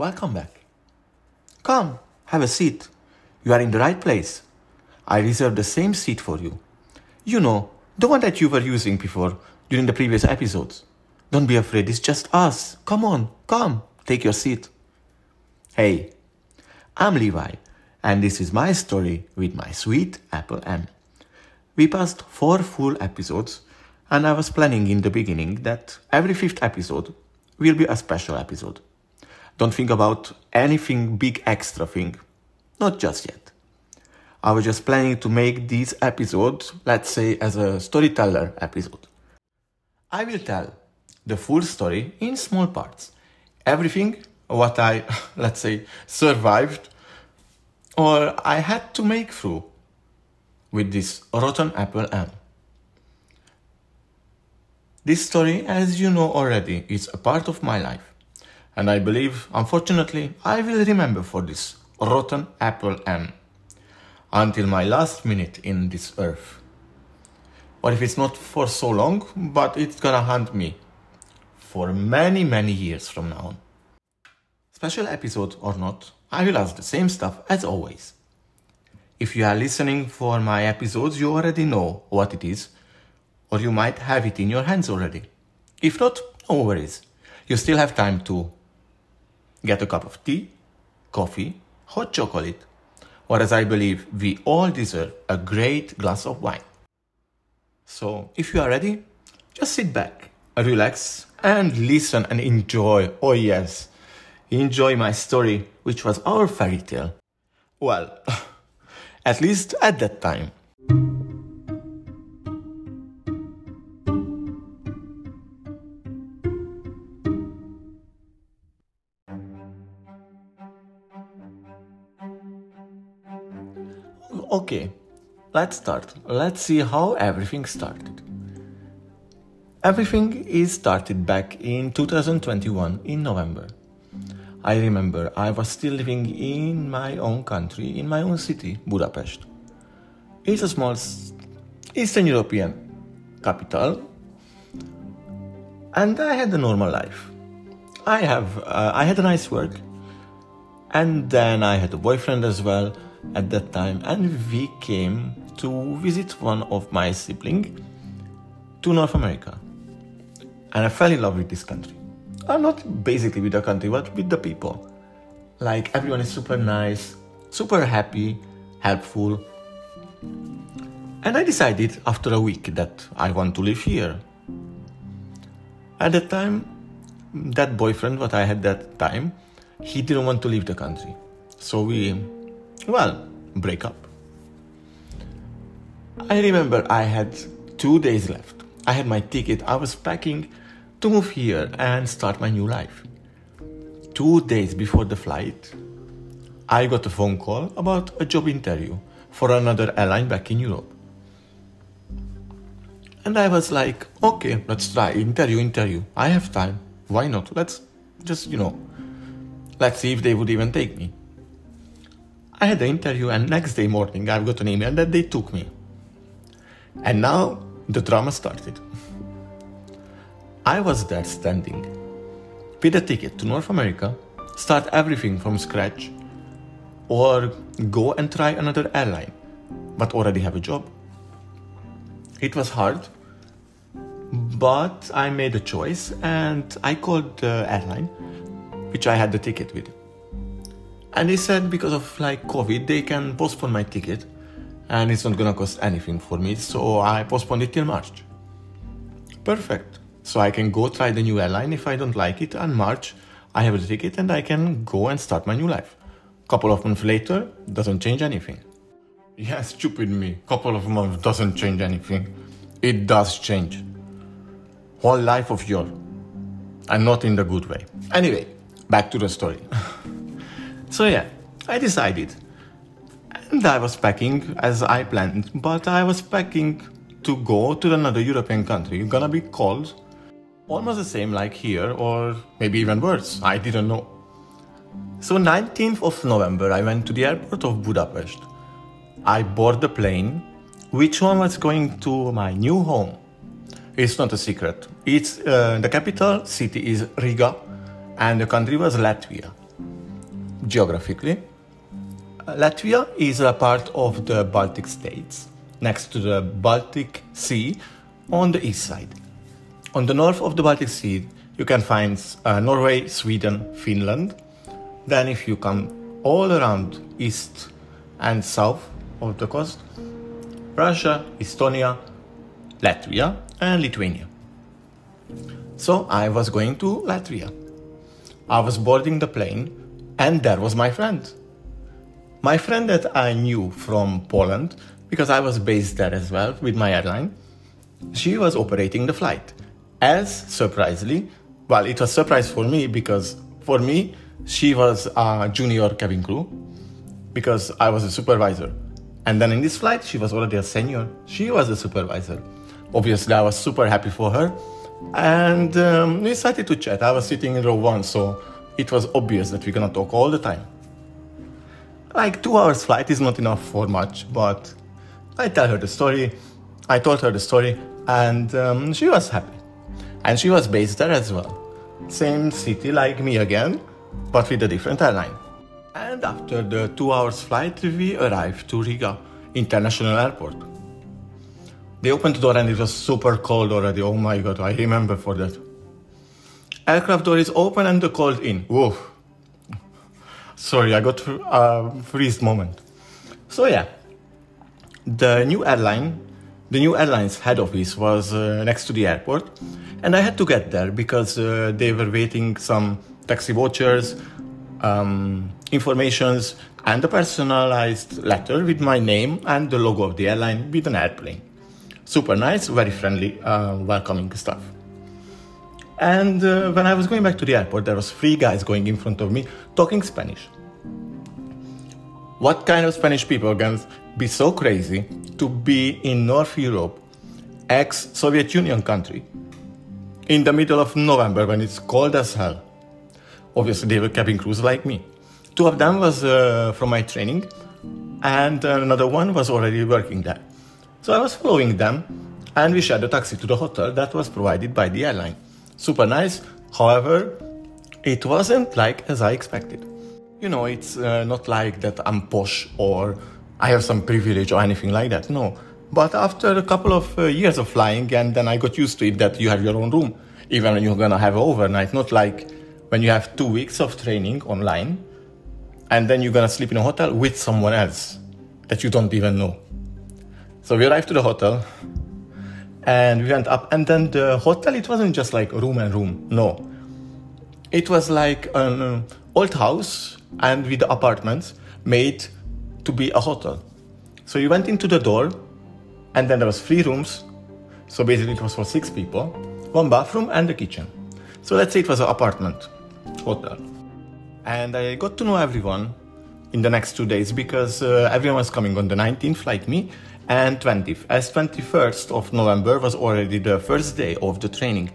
Welcome back. Come, have a seat. You are in the right place. I reserved the same seat for you. You know, the one that you were using before during the previous episodes. Don't be afraid, it's just us. Come on, come, take your seat. Hey, I'm Levi, and this is my story with my sweet Apple M. We passed four full episodes, and I was planning in the beginning that every fifth episode will be a special episode. Don't think about anything big extra thing. Not just yet. I was just planning to make these episodes, let's say, as a storyteller episode. I will tell the full story in small parts. Everything what I, let's say, survived or I had to make through with this rotten apple M. This story, as you know already, is a part of my life. And I believe, unfortunately, I will remember for this rotten apple M until my last minute in this earth. Or if it's not for so long, but it's gonna haunt me for many, many years from now on. Special episode or not, I will ask the same stuff as always. If you are listening for my episodes, you already know what it is, or you might have it in your hands already. If not, no worries. You still have time to get a cup of tea, coffee, hot chocolate, or as I believe we all deserve, a great glass of wine. So, if you are ready, just sit back, relax, and listen and enjoy. Oh, yes, enjoy my story, which was our fairy tale. Well, at least at that time. Okay, let's start. Let's see how everything started. Everything is started back in 2021 in November. I remember I was still living in my own country, in my own city, Budapest. It's a small Eastern European capital, and I had a normal life. I have uh, I had a nice work, and then I had a boyfriend as well at that time, and we came to visit one of my siblings to North America, and I fell in love with this country uh, not basically with the country, but with the people. Like everyone is super nice, super happy, helpful. And I decided after a week that I want to live here. At that time, that boyfriend, what I had that time, he didn't want to leave the country. So we, well, break up. I remember I had two days left. I had my ticket. I was packing to move here and start my new life. Two days before the flight, I got a phone call about a job interview for another airline back in Europe. And I was like, okay, let's try interview, interview. I have time. Why not? Let's just, you know, let's see if they would even take me. I had the interview, and next day morning, I've got an email that they took me. And now the drama started. I was there standing. With a ticket to North America, start everything from scratch, or go and try another airline, but already have a job. It was hard, but I made a choice and I called the airline, which I had the ticket with. And they said because of like COVID, they can postpone my ticket and it's not gonna cost anything for me, so I postponed it till March. Perfect. So I can go try the new airline if I don't like it. And March, I have a ticket and I can go and start my new life. Couple of months later, doesn't change anything. Yeah, stupid me. Couple of months doesn't change anything. It does change. Whole life of yours. And not in the good way. Anyway, back to the story. so yeah, I decided. And I was packing as I planned, but I was packing to go to another European country. Gonna be cold almost the same like here, or maybe even worse. I didn't know. So 19th of November, I went to the airport of Budapest. I boarded the plane, which one was going to my new home. It's not a secret. It's uh, the capital city is Riga, and the country was Latvia. Geographically, Latvia is a part of the Baltic states, next to the Baltic Sea on the east side. On the north of the Baltic Sea, you can find uh, Norway, Sweden, Finland. Then, if you come all around east and south of the coast, Russia, Estonia, Latvia, and Lithuania. So I was going to Latvia. I was boarding the plane, and there was my friend. My friend that I knew from Poland, because I was based there as well with my airline, she was operating the flight. As surprisingly, well, it was surprise for me because for me, she was a junior cabin crew because I was a supervisor. And then in this flight, she was already a senior. She was a supervisor. Obviously, I was super happy for her. And um, we started to chat. I was sitting in row one, so it was obvious that we're gonna talk all the time. Like two hours flight is not enough for much, but I tell her the story. I told her the story, and um, she was happy. And she was based there as well. Same city like me again, but with a different airline. And after the two hours flight, we arrived to Riga International Airport. They opened the door and it was super cold already. Oh my god, I remember for that. Aircraft door is open and the cold in. Whoa. Sorry, I got a freeze moment. So yeah, the new airline, the new airline's head office was uh, next to the airport, and I had to get there because uh, they were waiting some taxi vouchers, um, informations, and a personalized letter with my name and the logo of the airline with an airplane. Super nice, very friendly, uh, welcoming stuff. And uh, when I was going back to the airport, there was three guys going in front of me talking Spanish. What kind of Spanish people can be so crazy to be in North Europe, ex-Soviet Union country, in the middle of November when it's cold as hell? Obviously, they were cabin crews like me. Two of them was uh, from my training, and another one was already working there. So I was following them, and we shared a taxi to the hotel that was provided by the airline. Super nice. However, it wasn't like as I expected. You know, it's uh, not like that I'm posh or I have some privilege or anything like that. No. But after a couple of uh, years of flying, and then I got used to it that you have your own room, even when you're gonna have overnight, not like when you have two weeks of training online and then you're gonna sleep in a hotel with someone else that you don't even know. So we arrived to the hotel and we went up, and then the hotel it wasn't just like room and room, no. It was like an old house and with apartments made to be a hotel. So you went into the door, and then there was three rooms. So basically, it was for six people, one bathroom and a kitchen. So let's say it was an apartment hotel. And I got to know everyone in the next two days because uh, everyone was coming on the 19th, like me, and 20th. As 21st of November was already the first day of the training.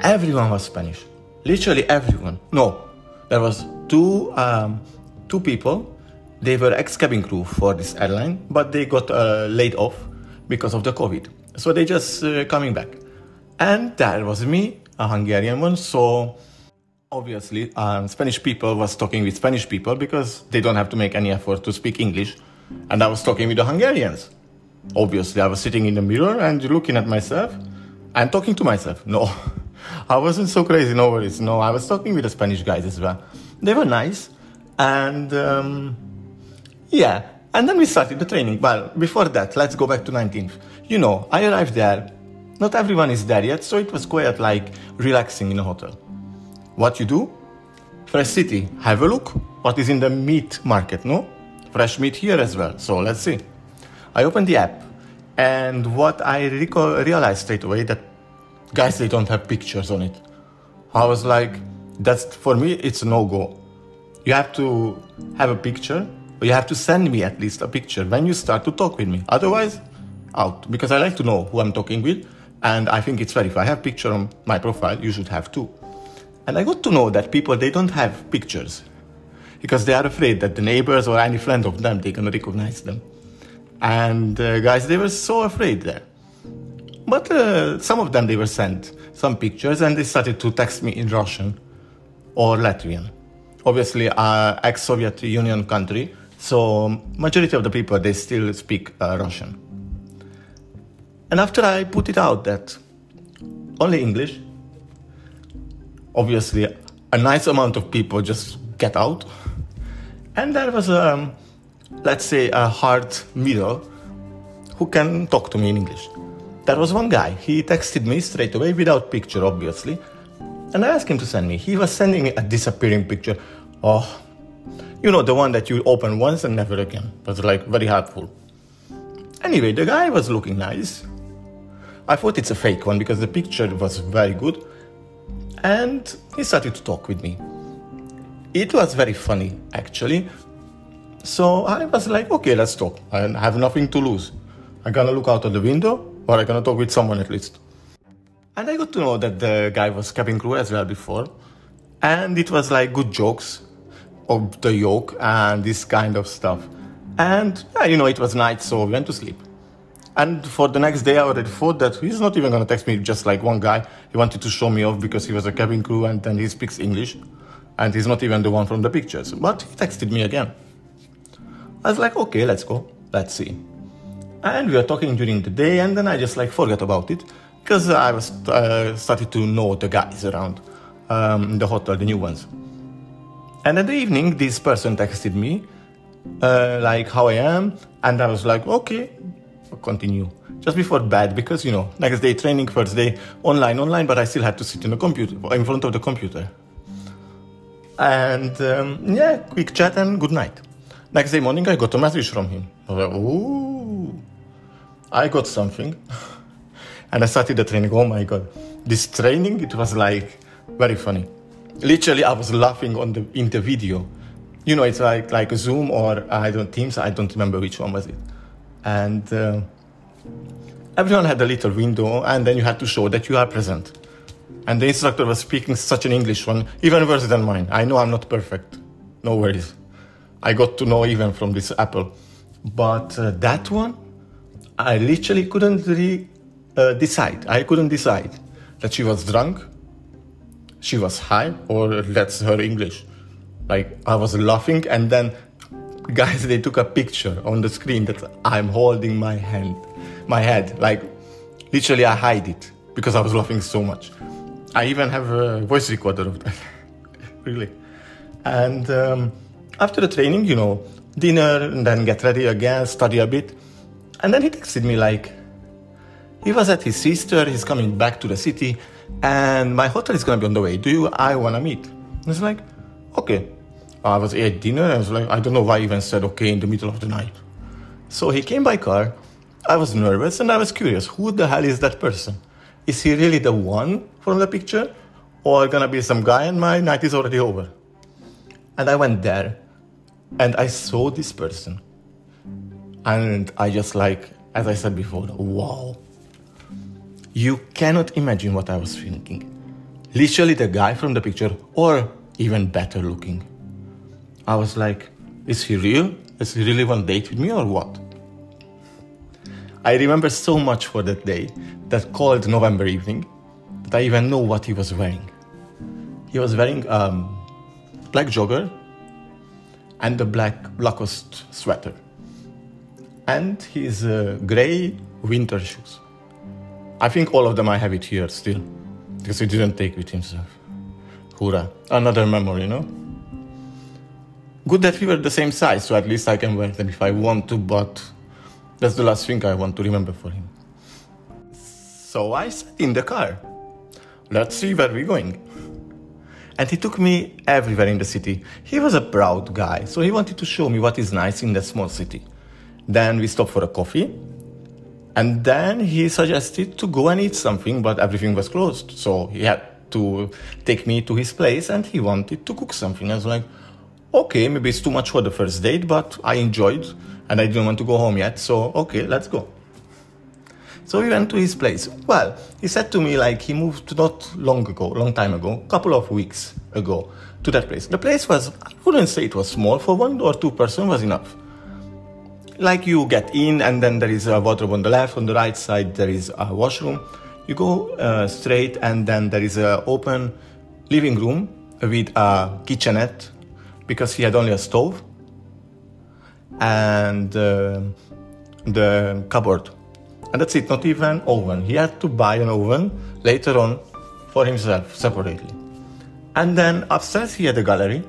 Everyone was Spanish. Literally everyone. No, there was two um, two people. They were ex-cabin crew for this airline, but they got uh, laid off because of the COVID. So they just uh, coming back. And that was me, a Hungarian one. So obviously um, Spanish people was talking with Spanish people because they don't have to make any effort to speak English. And I was talking with the Hungarians. Obviously, I was sitting in the mirror and looking at myself and talking to myself. No, I wasn't so crazy, no worries. No, I was talking with the Spanish guys as well. They were nice. And um, yeah, and then we started the training. Well, before that, let's go back to 19th. You know, I arrived there. Not everyone is there yet, so it was quite like relaxing in a hotel. What you do? Fresh City, have a look. What is in the meat market, no? Fresh meat here as well. So let's see. I opened the app, and what I realized straight away that guys they don't have pictures on it. I was like, that's for me it's no go. You have to have a picture, or you have to send me at least a picture when you start to talk with me. Otherwise, out because I like to know who I'm talking with, and I think it's fair if I have picture on my profile, you should have too. And I got to know that people, they don't have pictures because they are afraid that the neighbors or any friend of them, they can recognize them. And uh, guys, they were so afraid there. But uh, some of them, they were sent some pictures and they started to text me in Russian or Latvian. obviously uh, ex-Soviet Union country, so majority of the people they still speak uh, Russian. And after I put it out that only English, obviously a nice amount of people just get out, and there was a, um, let's say, a hard middle who can talk to me in English. There was one guy. He texted me straight away without picture, obviously. And I asked him to send me. He was sending me a disappearing picture. Oh, you know, the one that you open once and never again. It was like very helpful. Anyway, the guy was looking nice. I thought it's a fake one because the picture was very good. And he started to talk with me. It was very funny, actually. So I was like, okay, let's talk. I have nothing to lose. I'm gonna look out of the window or I'm gonna talk with someone at least. And I got to know that the guy was cabin crew as well before. And it was like good jokes of the yoke and this kind of stuff. And yeah, you know, it was night, so we went to sleep. And for the next day, I already thought that he's not even gonna text me just like one guy. He wanted to show me off because he was a cabin crew and then he speaks English. And he's not even the one from the pictures. But he texted me again. I was like, okay, let's go. Let's see and we were talking during the day and then i just like forgot about it because i was uh, started to know the guys around um, the hotel the new ones and in the evening this person texted me uh, like how i am and i was like okay I'll continue just before bed because you know next day training first day online online but i still had to sit in the computer in front of the computer and um, yeah quick chat and good night next day morning i got a message from him I was like, Ooh. I got something and I started the training. Oh my god. This training it was like very funny. Literally I was laughing on the in the video. You know, it's like like Zoom or I don't Teams, I don't remember which one was it. And uh, everyone had a little window and then you had to show that you are present. And the instructor was speaking such an English one, even worse than mine. I know I'm not perfect. No worries. I got to know even from this Apple. But uh, that one, I literally couldn't re, uh, decide. I couldn't decide that she was drunk, she was high, or that's her English. Like I was laughing, and then guys they took a picture on the screen that I'm holding my hand, my head. Like literally, I hide it because I was laughing so much. I even have a voice recorder of that, really. And um, after the training, you know, dinner and then get ready again, study a bit. And then he texted me like, he was at his sister, he's coming back to the city, and my hotel is gonna be on the way. Do you, I wanna meet? And it's like, okay. I was at dinner, and I was like, I don't know why I even said okay in the middle of the night. So he came by car. I was nervous and I was curious, who the hell is that person? Is he really the one from the picture? Or gonna be some guy and my night is already over? And I went there and I saw this person. And I just like, as I said before, wow. You cannot imagine what I was thinking. Literally, the guy from the picture, or even better looking. I was like, is he real? Is he really to date with me or what? I remember so much for that day, that cold November evening, that I even know what he was wearing. He was wearing um, black jogger and a black Lacoste sweater and his uh, gray winter shoes. I think all of them I have it here still, because he didn't take with himself. Hurrah, another memory, you know? Good that we were the same size, so at least I can wear them if I want to, but that's the last thing I want to remember for him. So I sat in the car. Let's see where we're going. And he took me everywhere in the city. He was a proud guy, so he wanted to show me what is nice in that small city. Then we stopped for a coffee. And then he suggested to go and eat something, but everything was closed. So he had to take me to his place and he wanted to cook something. I was like, okay, maybe it's too much for the first date, but I enjoyed and I didn't want to go home yet. So, okay, let's go. So we went to his place. Well, he said to me like he moved not long ago, long time ago, couple of weeks ago to that place. The place was, I wouldn't say it was small, for one or two person was enough like you get in and then there is a wardrobe on the left on the right side there is a washroom you go uh, straight and then there is a open living room with a kitchenette because he had only a stove and uh, the cupboard. And that's it, not even oven. He had to buy an oven later on for himself separately. And then upstairs he had a gallery,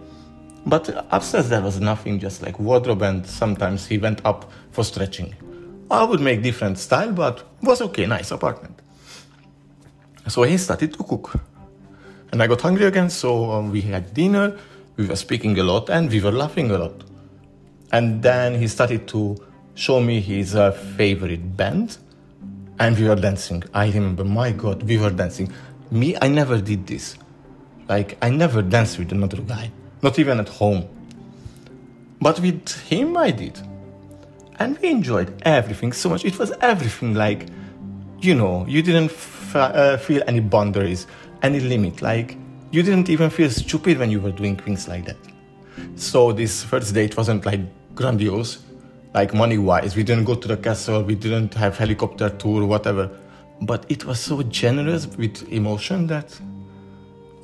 but upstairs there was nothing, just like wardrobe, and sometimes he went up for stretching. I would make different style, but was okay, nice apartment. So he started to cook. And I got hungry again, so um, we had dinner, we were speaking a lot, and we were laughing a lot. And then he started to show me his uh, favorite band, and we were dancing. I remember, my God, we were dancing. Me, I never did this. Like, I never danced with another guy, not even at home. But with him, I did. And we enjoyed everything so much. It was everything like, you know, you didn't f- uh, feel any boundaries, any limit. Like, you didn't even feel stupid when you were doing things like that. So, this first date wasn't like grandiose, like money wise. We didn't go to the castle, we didn't have helicopter tour, whatever. But it was so generous with emotion that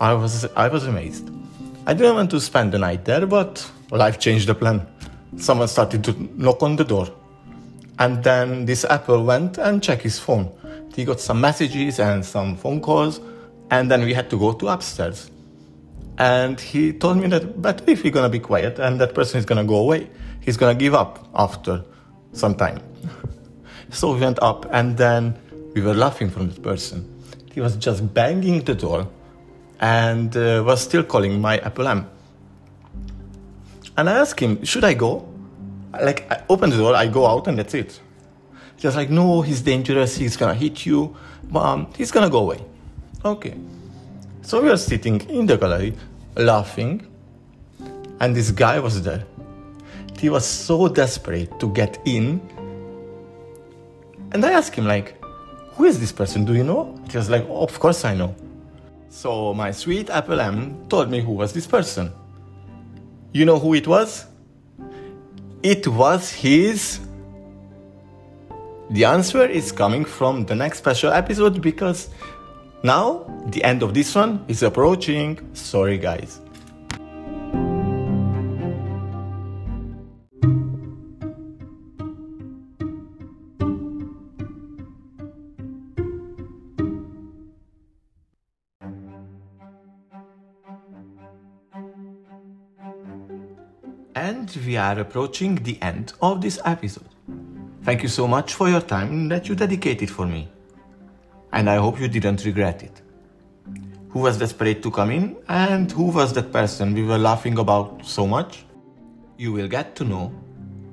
I was I was amazed. I didn't want to spend the night there, but life changed the plan. Someone started to knock on the door. And then this Apple went and checked his phone. He got some messages and some phone calls, and then we had to go to upstairs. And he told me that better if you're gonna be quiet and that person is gonna go away. He's gonna give up after some time. so we went up and then we were laughing from the person. He was just banging the door and uh, was still calling my Apple M. And I asked him, should I go? Like, I open the door, I go out, and that's it. He was like, no, he's dangerous, he's gonna hit you, um, he's gonna go away. Okay. So we were sitting in the gallery, laughing, and this guy was there. He was so desperate to get in. And I asked him, like, who is this person? Do you know? He was like, oh, of course I know. So my sweet Apple M told me who was this person. You know who it was? It was his. The answer is coming from the next special episode because now the end of this one is approaching. Sorry, guys. Are approaching the end of this episode. Thank you so much for your time that you dedicated for me. And I hope you didn't regret it. Who was desperate to come in and who was that person we were laughing about so much? You will get to know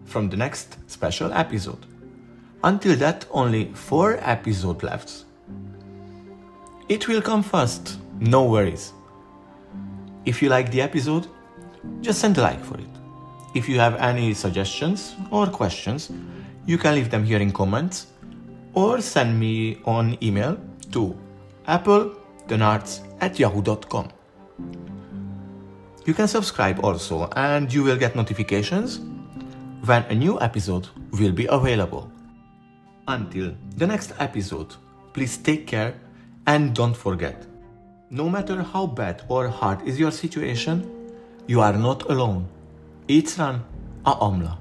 from the next special episode. Until that, only four episodes left. It will come fast, no worries. If you like the episode, just send a like for it. If you have any suggestions or questions, you can leave them here in comments or send me on email to applethenarc at yahoo.com. You can subscribe also and you will get notifications when a new episode will be available. Until the next episode, please take care and don't forget no matter how bad or hard is your situation, you are not alone. eteren og omler.